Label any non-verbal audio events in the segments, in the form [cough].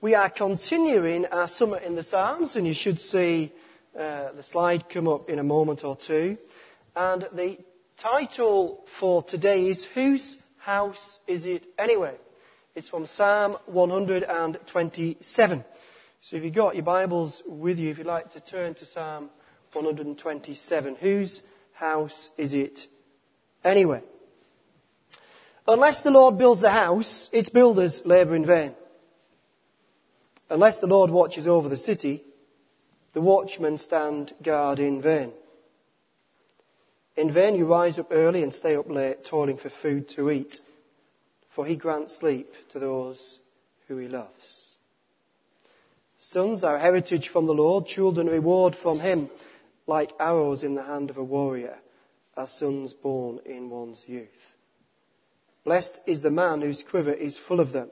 We are continuing our summer in the Psalms, and you should see uh, the slide come up in a moment or two. And the title for today is Whose House Is It Anyway? It's from Psalm 127. So if you've got your Bibles with you, if you'd like to turn to Psalm 127, whose house is it anyway? Unless the Lord builds the house, its builders labour in vain. Unless the Lord watches over the city, the watchmen stand guard in vain. In vain you rise up early and stay up late, toiling for food to eat, for he grants sleep to those who he loves. Sons are heritage from the Lord, children a reward from him, like arrows in the hand of a warrior, are sons born in one's youth. Blessed is the man whose quiver is full of them.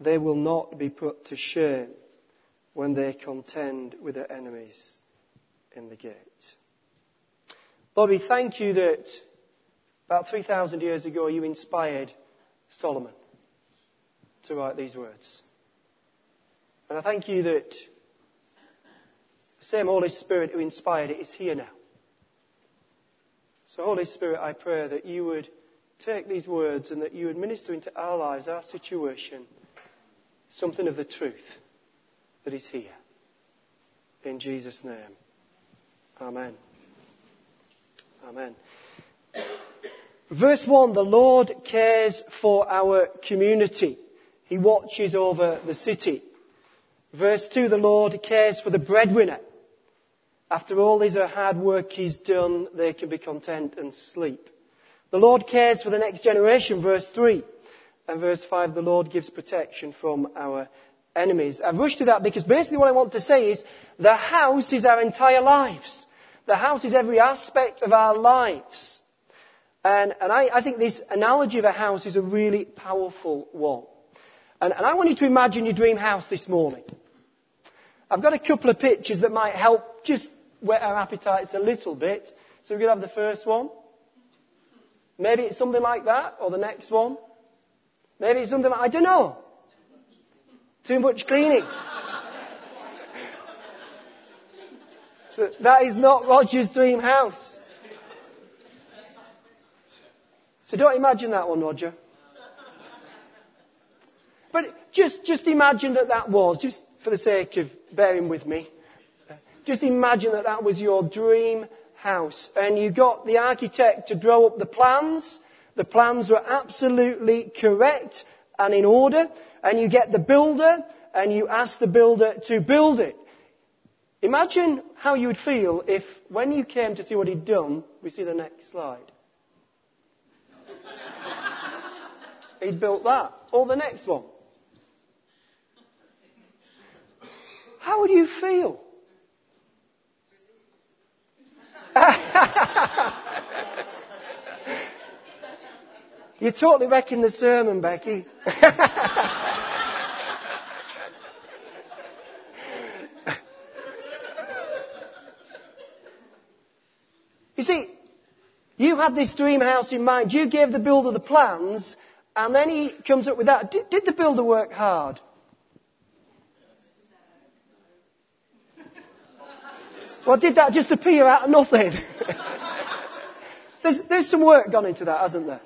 They will not be put to shame when they contend with their enemies in the gate. Bobby, thank you that about 3,000 years ago you inspired Solomon to write these words. And I thank you that the same Holy Spirit who inspired it is here now. So, Holy Spirit, I pray that you would take these words and that you would minister into our lives, our situation, something of the truth that is here. In Jesus' name. Amen. Amen. Verse 1 The Lord cares for our community, He watches over the city. Verse 2 The Lord cares for the breadwinner. After all his hard work is done, they can be content and sleep. The Lord cares for the next generation, verse 3. And verse 5, the Lord gives protection from our enemies. I've rushed through that because basically what I want to say is the house is our entire lives. The house is every aspect of our lives. And, and I, I, think this analogy of a house is a really powerful one. And, and I want you to imagine your dream house this morning. I've got a couple of pictures that might help just whet our appetites a little bit. So we're going to have the first one. Maybe it's something like that, or the next one. Maybe it's something I don't know. Too much cleaning. so that is not Roger's dream house. So don't imagine that one, Roger. But just, just imagine that that was, just for the sake of bearing with me, just imagine that that was your dream house. And you got the architect to draw up the plans. The plans were absolutely correct and in order. And you get the builder and you ask the builder to build it. Imagine how you would feel if when you came to see what he'd done, we see the next slide. [laughs] he'd built that. Or the next one. How would you feel? [laughs] [laughs] You're totally wrecking the sermon, Becky. [laughs] you see, you had this dream house in mind. You gave the builder the plans, and then he comes up with that. Did, did the builder work hard? Well, did that just appear out of nothing? [laughs] there's, there's some work gone into that, hasn't there?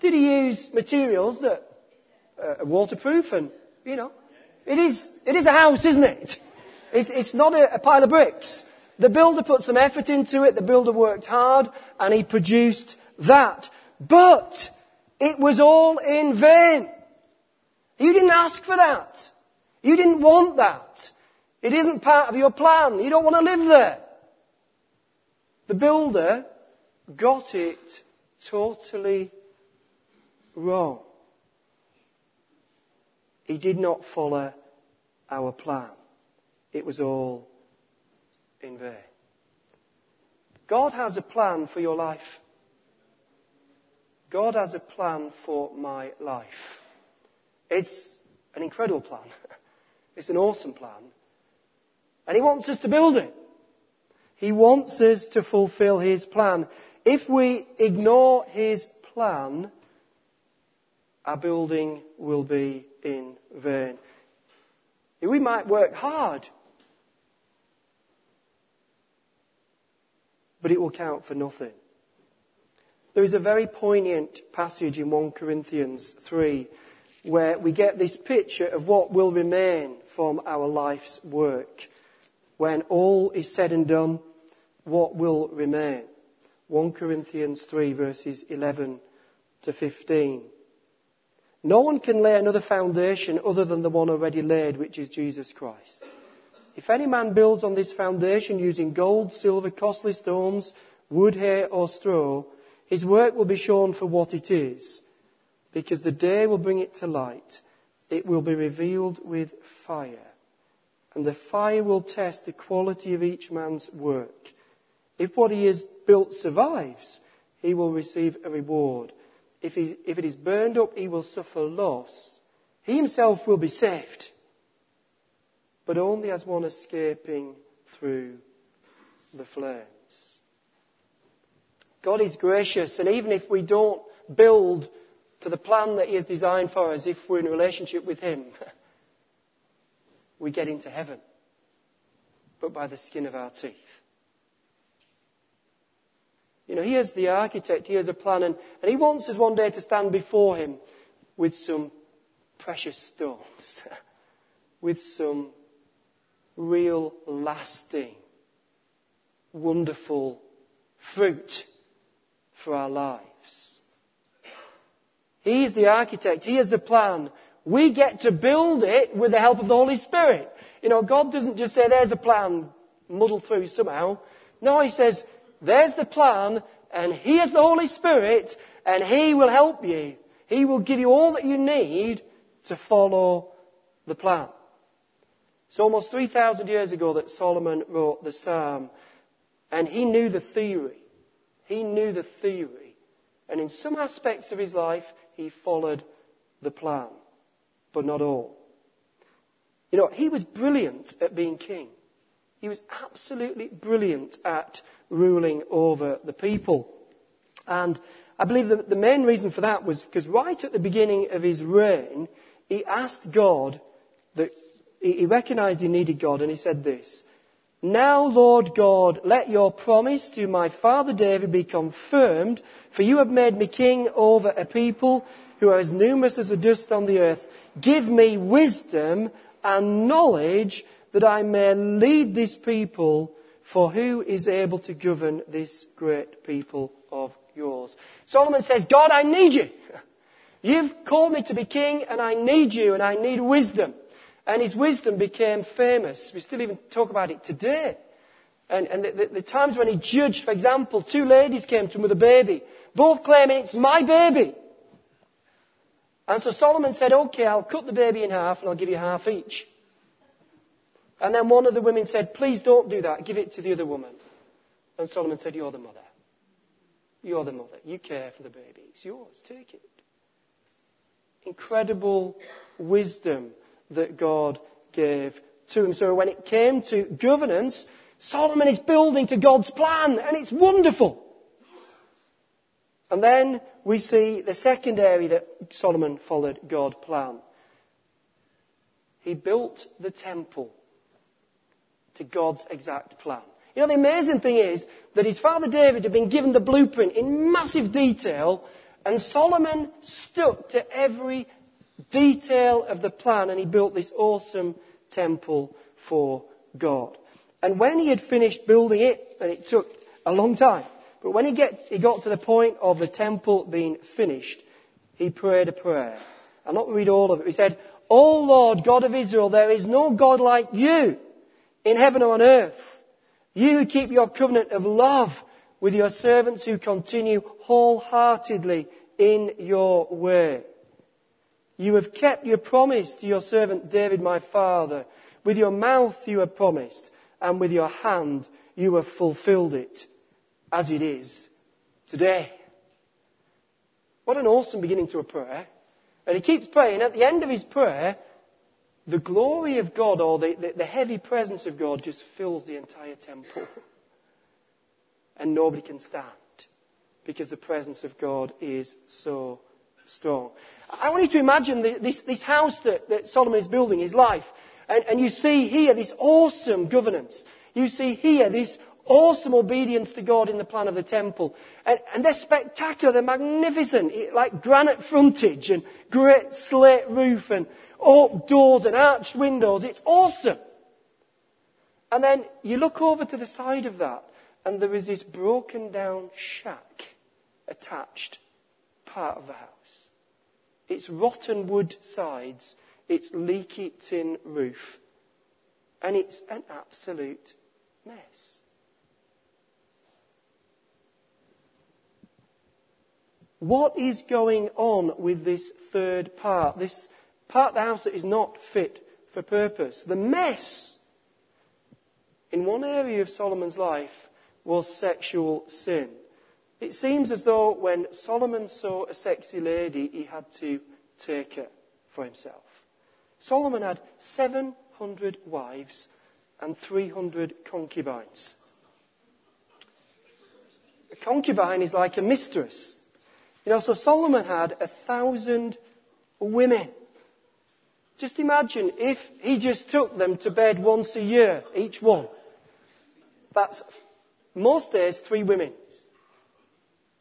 Did he use materials that uh, are waterproof and, you know, it is, it is a house, isn't it? it it's not a, a pile of bricks. The builder put some effort into it, the builder worked hard, and he produced that. But, it was all in vain. You didn't ask for that. You didn't want that. It isn't part of your plan. You don't want to live there. The builder got it totally wrong. He did not follow our plan. It was all in vain. God has a plan for your life. God has a plan for my life. It's an incredible plan. [laughs] It's an awesome plan. And He wants us to build it. He wants us to fulfill His plan. If we ignore His plan, our building will be in vain. We might work hard, but it will count for nothing. There is a very poignant passage in 1 Corinthians 3 where we get this picture of what will remain from our life's work. When all is said and done, what will remain? 1 Corinthians 3 verses 11 to 15. No one can lay another foundation other than the one already laid, which is Jesus Christ. If any man builds on this foundation using gold, silver, costly stones, wood, hay, or straw, his work will be shown for what it is, because the day will bring it to light. It will be revealed with fire, and the fire will test the quality of each man's work. If what he has built survives, he will receive a reward. If, he, if it is burned up, he will suffer loss. He himself will be saved, but only as one escaping through the flames. God is gracious, and even if we don't build to the plan that He has designed for us, if we're in a relationship with Him, [laughs] we get into heaven, but by the skin of our teeth. You know, He is the architect, He has a plan, and, and He wants us one day to stand before Him with some precious stones, [laughs] with some real, lasting, wonderful fruit for our lives. He is the architect. He has the plan. We get to build it with the help of the Holy Spirit. You know, God doesn't just say, there's a plan, muddle through somehow. No, He says, there's the plan, and He has the Holy Spirit, and He will help you. He will give you all that you need to follow the plan. It's almost 3,000 years ago that Solomon wrote the Psalm, and he knew the theory. He knew the theory. And in some aspects of his life, he followed the plan, but not all. You know, he was brilliant at being king. He was absolutely brilliant at ruling over the people. And I believe that the main reason for that was because right at the beginning of his reign, he asked God that he recognized he needed God and he said this, now, Lord God, let your promise to my father David be confirmed, for you have made me king over a people who are as numerous as the dust on the earth. Give me wisdom and knowledge that I may lead this people, for who is able to govern this great people of yours? Solomon says, God, I need you. You've called me to be king and I need you and I need wisdom. And his wisdom became famous. We still even talk about it today. And, and the, the, the, times when he judged, for example, two ladies came to him with a baby, both claiming it's my baby. And so Solomon said, okay, I'll cut the baby in half and I'll give you half each. And then one of the women said, please don't do that, give it to the other woman. And Solomon said, you're the mother. You're the mother. You care for the baby. It's yours. Take it. Incredible wisdom that God gave to him. So when it came to governance, Solomon is building to God's plan and it's wonderful. And then we see the second area that Solomon followed God's plan. He built the temple to God's exact plan. You know, the amazing thing is that his father David had been given the blueprint in massive detail and Solomon stuck to every detail of the plan and he built this awesome temple for God. And when he had finished building it, and it took a long time, but when he, get, he got to the point of the temple being finished, he prayed a prayer. I'll not going to read all of it. He said, O Lord God of Israel, there is no God like you in heaven or on earth. You who keep your covenant of love with your servants who continue wholeheartedly in your way. You have kept your promise to your servant David, my father. With your mouth you have promised, and with your hand you have fulfilled it, as it is today. What an awesome beginning to a prayer. And he keeps praying. At the end of his prayer, the glory of God or the, the, the heavy presence of God just fills the entire temple. And nobody can stand because the presence of God is so strong. I want you to imagine this, this house that, that Solomon is building, his life. And, and you see here this awesome governance. You see here this awesome obedience to God in the plan of the temple. And, and they're spectacular, they're magnificent, like granite frontage and great slate roof and oak doors and arched windows. It's awesome. And then you look over to the side of that and there is this broken down shack attached part of the house. It's rotten wood sides, it's leaky tin roof, and it's an absolute mess. What is going on with this third part? This part of the house that is not fit for purpose. The mess in one area of Solomon's life was sexual sin. It seems as though when Solomon saw a sexy lady, he had to take her for himself. Solomon had 700 wives and 300 concubines. A concubine is like a mistress. You know, so Solomon had a thousand women. Just imagine if he just took them to bed once a year, each one. That's most days three women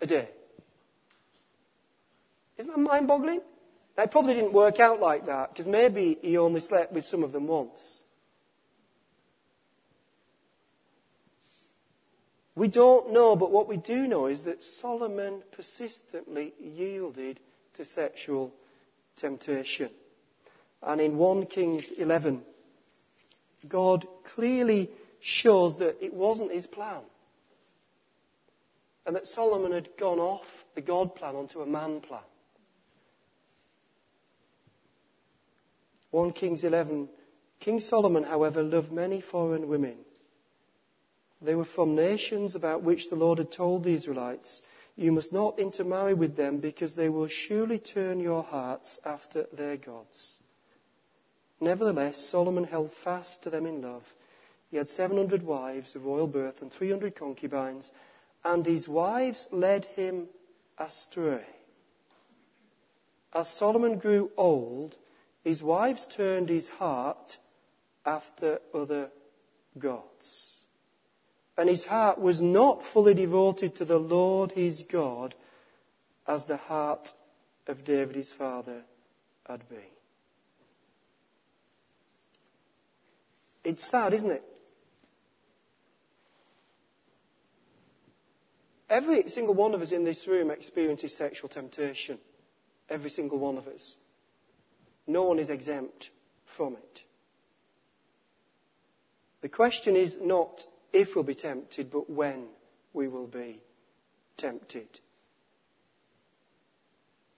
a day. Isn't that mind boggling? Now, it probably didn't work out like that because maybe he only slept with some of them once. We don't know, but what we do know is that Solomon persistently yielded to sexual temptation. And in 1 Kings 11, God clearly shows that it wasn't his plan and that Solomon had gone off the God plan onto a man plan. 1 Kings 11. King Solomon, however, loved many foreign women. They were from nations about which the Lord had told the Israelites, You must not intermarry with them because they will surely turn your hearts after their gods. Nevertheless, Solomon held fast to them in love. He had 700 wives of royal birth and 300 concubines and his wives led him astray. As Solomon grew old, his wives turned his heart after other gods. And his heart was not fully devoted to the Lord his God as the heart of David his father had been. It's sad, isn't it? Every single one of us in this room experiences sexual temptation. Every single one of us. No one is exempt from it. The question is not if we'll be tempted, but when we will be tempted.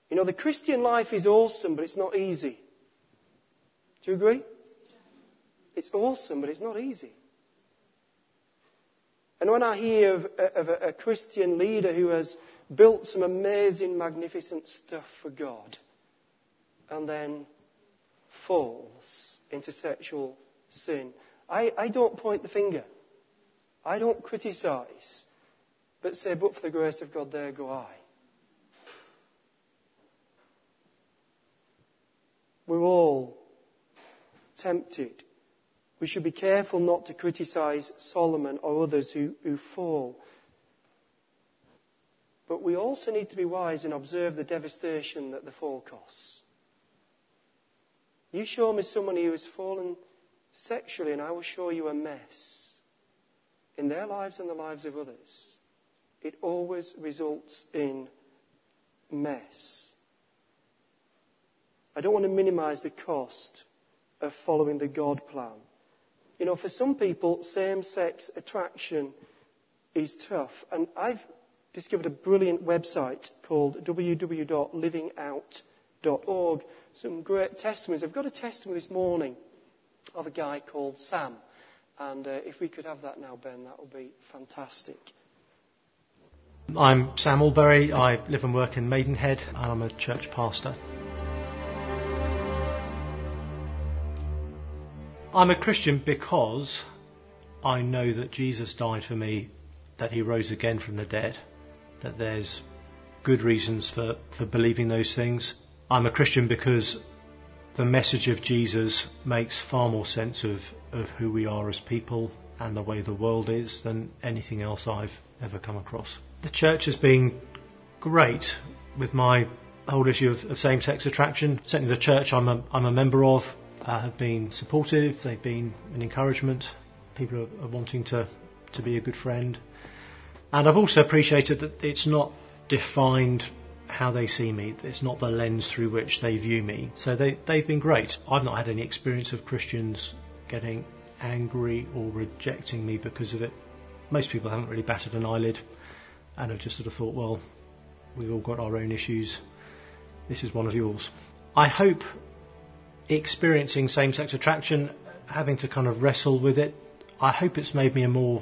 You know, the Christian life is awesome, but it's not easy. Do you agree? It's awesome, but it's not easy. And when I hear of, of a, a Christian leader who has built some amazing, magnificent stuff for God and then falls into sexual sin, I, I don't point the finger. I don't criticize, but say, but for the grace of God, there go I. We're all tempted we should be careful not to criticize Solomon or others who, who fall. But we also need to be wise and observe the devastation that the fall costs. You show me someone who has fallen sexually, and I will show you a mess in their lives and the lives of others. It always results in mess. I don't want to minimize the cost of following the God plan. You know, for some people, same sex attraction is tough. And I've discovered a brilliant website called www.livingout.org. Some great testimonies. I've got a testimony this morning of a guy called Sam. And uh, if we could have that now, Ben, that would be fantastic. I'm Sam Allberry. I live and work in Maidenhead, and I'm a church pastor. I'm a Christian because I know that Jesus died for me, that he rose again from the dead, that there's good reasons for, for believing those things. I'm a Christian because the message of Jesus makes far more sense of, of who we are as people and the way the world is than anything else I've ever come across. The church has been great with my whole issue of, of same-sex attraction. Certainly the church I'm a, I'm a member of uh, have been supportive, they've been an encouragement, people are, are wanting to, to be a good friend. And I've also appreciated that it's not defined how they see me. It's not the lens through which they view me. So they, they've been great. I've not had any experience of Christians getting angry or rejecting me because of it. Most people haven't really batted an eyelid and have just sort of thought, well, we've all got our own issues. This is one of yours. I hope experiencing same sex attraction, having to kind of wrestle with it, I hope it's made me a more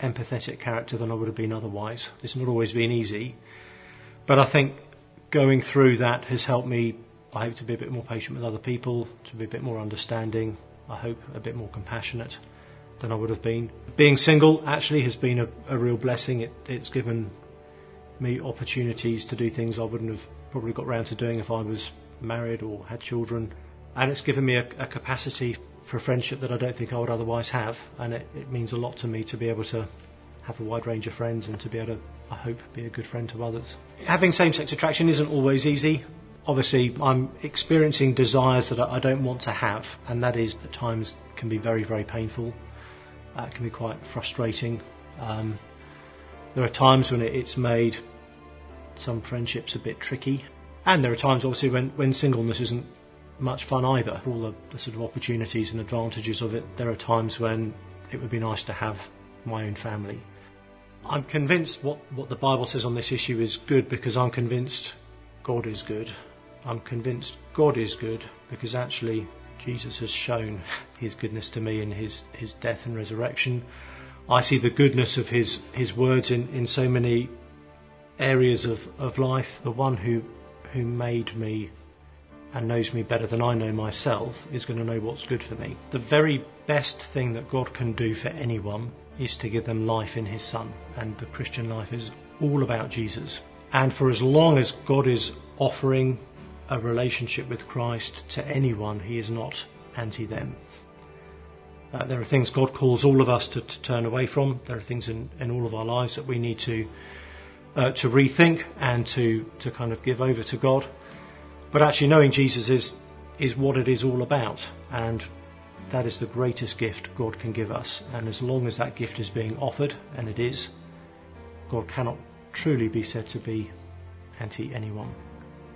empathetic character than I would have been otherwise. It's not always been easy, but I think going through that has helped me, I hope, to be a bit more patient with other people, to be a bit more understanding, I hope, a bit more compassionate than I would have been. Being single actually has been a, a real blessing. It, it's given me opportunities to do things I wouldn't have probably got round to doing if I was married or had children. And it's given me a, a capacity for friendship that I don't think I would otherwise have. And it, it means a lot to me to be able to have a wide range of friends and to be able to, I hope, be a good friend to others. Having same-sex attraction isn't always easy. Obviously, I'm experiencing desires that I don't want to have, and that is at times can be very, very painful. Uh, it can be quite frustrating. Um, there are times when it's made some friendships a bit tricky, and there are times, obviously, when, when singleness isn't much fun either. All the, the sort of opportunities and advantages of it, there are times when it would be nice to have my own family. I'm convinced what, what the Bible says on this issue is good because I'm convinced God is good. I'm convinced God is good because actually Jesus has shown his goodness to me in his, his death and resurrection. I see the goodness of his, his words in, in so many areas of, of life. The one who, who made me and knows me better than I know myself is going to know what's good for me. The very best thing that God can do for anyone is to give them life in His Son. And the Christian life is all about Jesus. And for as long as God is offering a relationship with Christ to anyone, He is not anti them. Uh, there are things God calls all of us to, to, turn away from. There are things in, in all of our lives that we need to uh, to rethink and to to kind of give over to God. But actually, knowing Jesus is is what it is all about, and that is the greatest gift God can give us. And as long as that gift is being offered, and it is, God cannot truly be said to be anti anyone.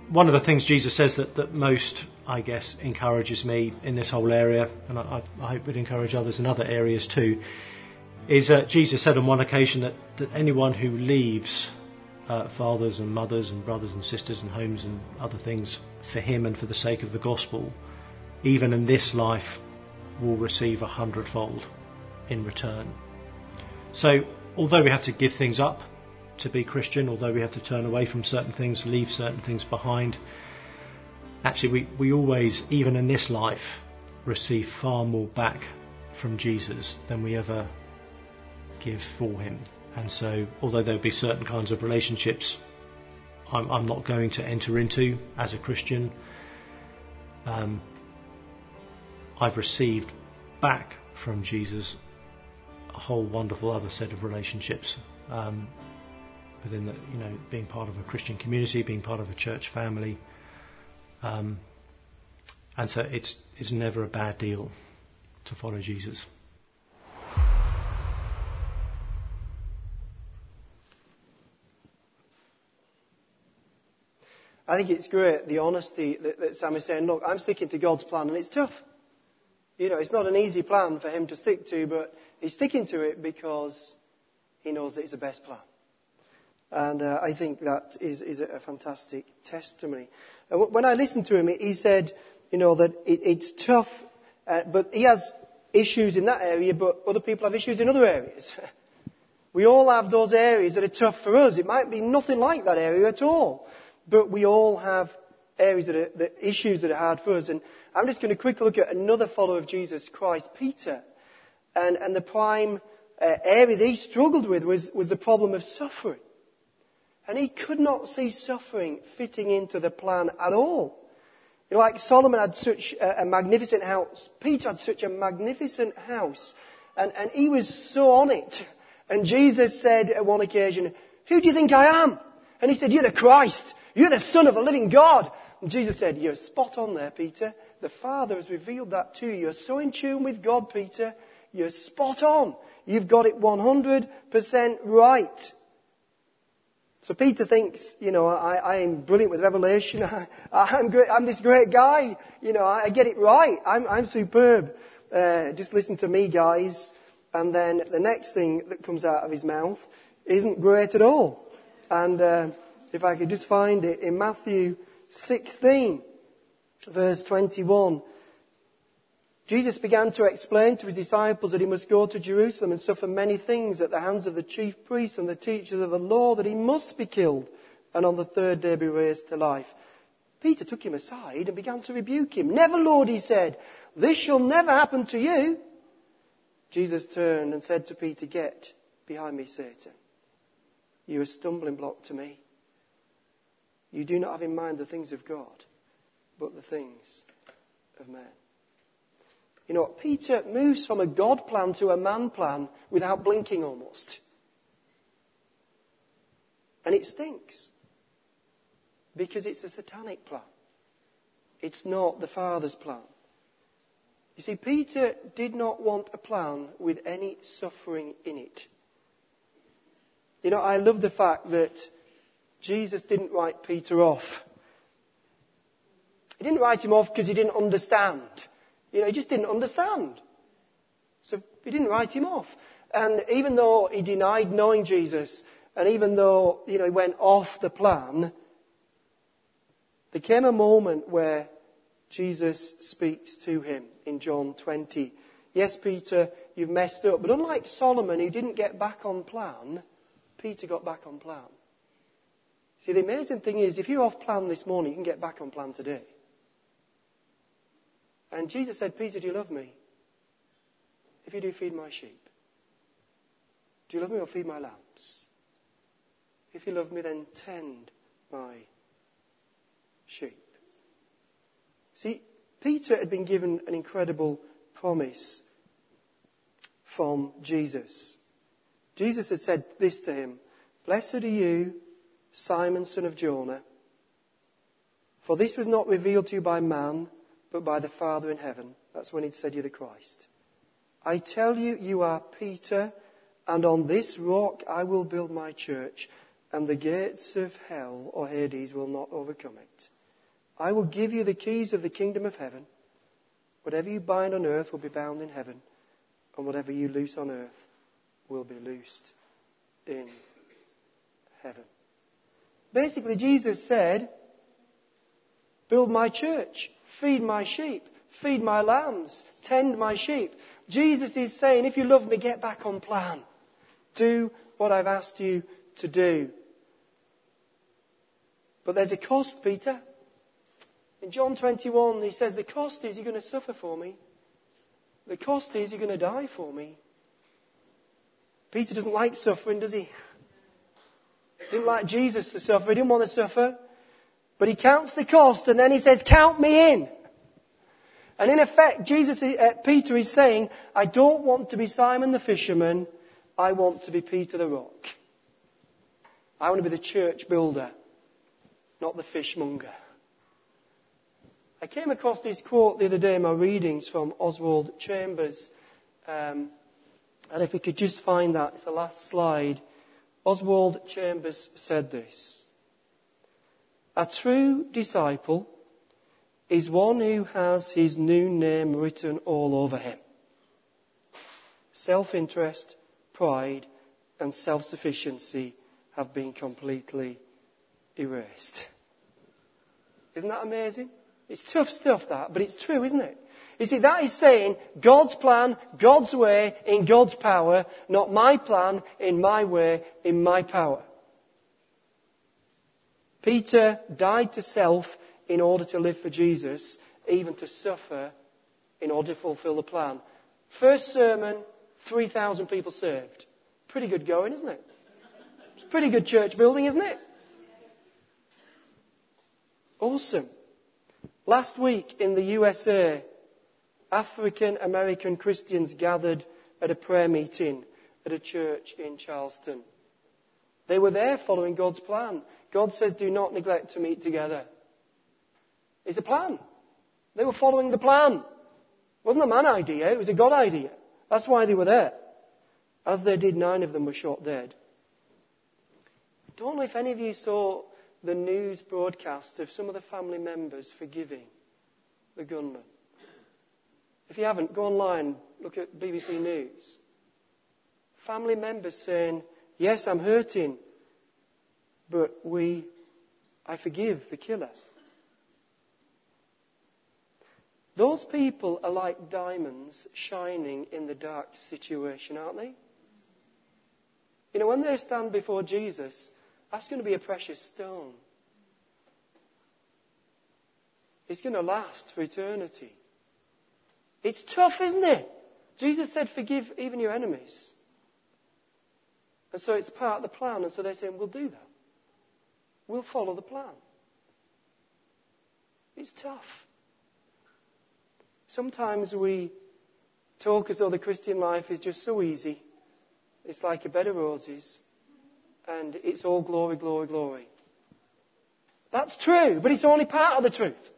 One of the things Jesus says that, that most, I guess, encourages me in this whole area, and I, I hope would encourage others in other areas too, is that Jesus said on one occasion that, that anyone who leaves uh, fathers and mothers and brothers and sisters and homes and other things for him and for the sake of the gospel, even in this life, will receive a hundredfold in return. So, although we have to give things up to be Christian, although we have to turn away from certain things, leave certain things behind, actually, we, we always, even in this life, receive far more back from Jesus than we ever give for him. And so, although there'll be certain kinds of relationships I'm, I'm not going to enter into as a Christian, um, I've received back from Jesus a whole wonderful other set of relationships um, within the, you know, being part of a Christian community, being part of a church family. Um, and so it's, it's never a bad deal to follow Jesus. I think it's great, the honesty that, that Sam is saying, look, I'm sticking to God's plan and it's tough. You know, it's not an easy plan for him to stick to, but he's sticking to it because he knows that it's the best plan. And uh, I think that is, is a fantastic testimony. And when I listened to him, he said, you know, that it, it's tough, uh, but he has issues in that area, but other people have issues in other areas. [laughs] we all have those areas that are tough for us. It might be nothing like that area at all, but we all have areas that are, the issues that are hard for us. And I'm just going to quickly look at another follower of Jesus Christ, Peter. And, and the prime uh, area that he struggled with was, was the problem of suffering. And he could not see suffering fitting into the plan at all. You know, like Solomon had such a, a magnificent house, Peter had such a magnificent house, and, and he was so on it. And Jesus said at one occasion, who do you think I am? And he said, you're the Christ. You're the son of the living God. And Jesus said, you're spot on there, Peter. The Father has revealed that to you. You're so in tune with God, Peter. You're spot on. You've got it 100% right. So Peter thinks, you know, I, am brilliant with revelation. [laughs] I, am great, I'm this great guy. You know, I, get it right. I'm, I'm superb. Uh, just listen to me, guys. And then the next thing that comes out of his mouth isn't great at all. And uh, if I could just find it in Matthew 16, verse 21. Jesus began to explain to his disciples that he must go to Jerusalem and suffer many things at the hands of the chief priests and the teachers of the law, that he must be killed and on the third day be raised to life. Peter took him aside and began to rebuke him. Never, Lord, he said, this shall never happen to you. Jesus turned and said to Peter, Get behind me, Satan. You're a stumbling block to me. You do not have in mind the things of God, but the things of man. You know, Peter moves from a God plan to a man plan without blinking almost. And it stinks. Because it's a satanic plan. It's not the Father's plan. You see, Peter did not want a plan with any suffering in it. You know, I love the fact that Jesus didn't write Peter off. He didn't write him off because he didn't understand. You know, he just didn't understand. So he didn't write him off. And even though he denied knowing Jesus, and even though, you know, he went off the plan, there came a moment where Jesus speaks to him in John 20. Yes, Peter, you've messed up. But unlike Solomon, who didn't get back on plan, Peter got back on plan. See, the amazing thing is, if you're off plan this morning, you can get back on plan today. And Jesus said, Peter, do you love me? If you do, feed my sheep. Do you love me or feed my lambs? If you love me, then tend my sheep. See, Peter had been given an incredible promise from Jesus. Jesus had said this to him Blessed are you, Simon, son of Jonah, for this was not revealed to you by man, but by the Father in heaven. That's when he'd said you're the Christ. I tell you, you are Peter, and on this rock I will build my church, and the gates of hell or Hades will not overcome it. I will give you the keys of the kingdom of heaven. Whatever you bind on earth will be bound in heaven, and whatever you loose on earth will be loosed in heaven. Basically, Jesus said, Build my church, feed my sheep, feed my lambs, tend my sheep. Jesus is saying, If you love me, get back on plan. Do what I've asked you to do. But there's a cost, Peter. In John 21, he says, The cost is you're going to suffer for me. The cost is you're going to die for me. Peter doesn't like suffering, does he? Didn't like Jesus to suffer. He didn't want to suffer. But he counts the cost and then he says, Count me in. And in effect, Jesus, uh, Peter is saying, I don't want to be Simon the fisherman. I want to be Peter the rock. I want to be the church builder, not the fishmonger. I came across this quote the other day in my readings from Oswald Chambers. Um, and if we could just find that, it's the last slide. Oswald Chambers said this. A true disciple is one who has his new name written all over him. Self-interest, pride, and self-sufficiency have been completely erased. Isn't that amazing? It's tough stuff that, but it's true, isn't it? You see, that is saying God's plan, God's way, in God's power, not my plan, in my way, in my power. Peter died to self in order to live for Jesus, even to suffer in order to fulfill the plan. First sermon, 3,000 people served. Pretty good going, isn't it? It's pretty good church building, isn't it? Awesome. Last week in the USA, African American Christians gathered at a prayer meeting at a church in Charleston. They were there following God's plan. God says, do not neglect to meet together. It's a plan. They were following the plan. It wasn't a man idea, it was a God idea. That's why they were there. As they did, nine of them were shot dead. I Don't know if any of you saw the news broadcast of some of the family members forgiving the gunman. If you haven't, go online, look at BBC News. Family members saying, Yes, I'm hurting, but we, I forgive the killer. Those people are like diamonds shining in the dark situation, aren't they? You know, when they stand before Jesus, that's going to be a precious stone. It's going to last for eternity. It's tough, isn't it? Jesus said, forgive even your enemies. And so it's part of the plan. And so they're saying, we'll do that. We'll follow the plan. It's tough. Sometimes we talk as though the Christian life is just so easy. It's like a bed of roses. And it's all glory, glory, glory. That's true, but it's only part of the truth.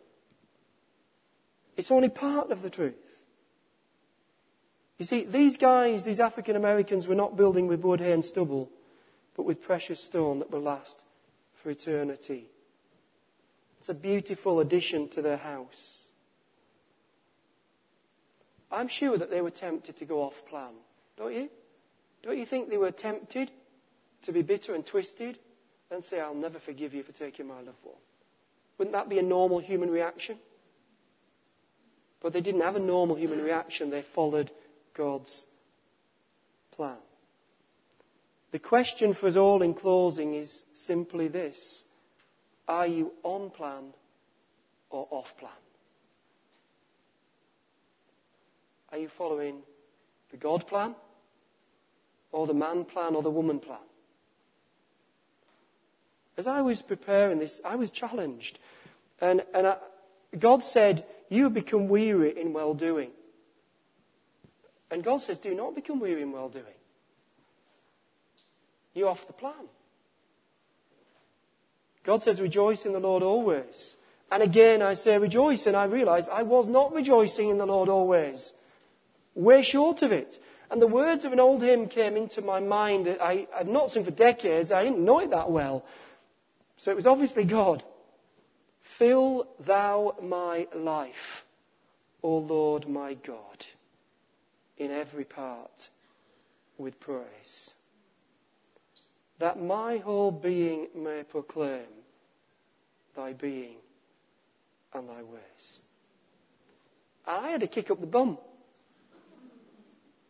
It's only part of the truth. You see, these guys, these African Americans, were not building with wood, hay, and stubble, but with precious stone that will last for eternity. It's a beautiful addition to their house. I'm sure that they were tempted to go off plan, don't you? Don't you think they were tempted to be bitter and twisted and say, I'll never forgive you for taking my loved one? Wouldn't that be a normal human reaction? But they didn't have a normal human reaction. They followed God's plan. The question for us all in closing is simply this Are you on plan or off plan? Are you following the God plan or the man plan or the woman plan? As I was preparing this, I was challenged. And, and I, God said, You have become weary in well doing. And God says, do not become weary in well doing. You're off the plan. God says, rejoice in the Lord always. And again, I say rejoice, and I realize I was not rejoicing in the Lord always. Way short of it. And the words of an old hymn came into my mind that I've not sung for decades. I didn't know it that well. So it was obviously God. Fill thou my life, O Lord my God in every part with praise. That my whole being may proclaim thy being and thy ways. And I had to kick up the bum.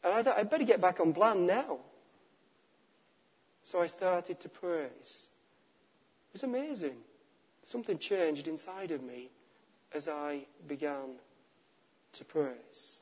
And I thought, I'd better get back on plan now. So I started to praise. It was amazing. Something changed inside of me as I began to praise.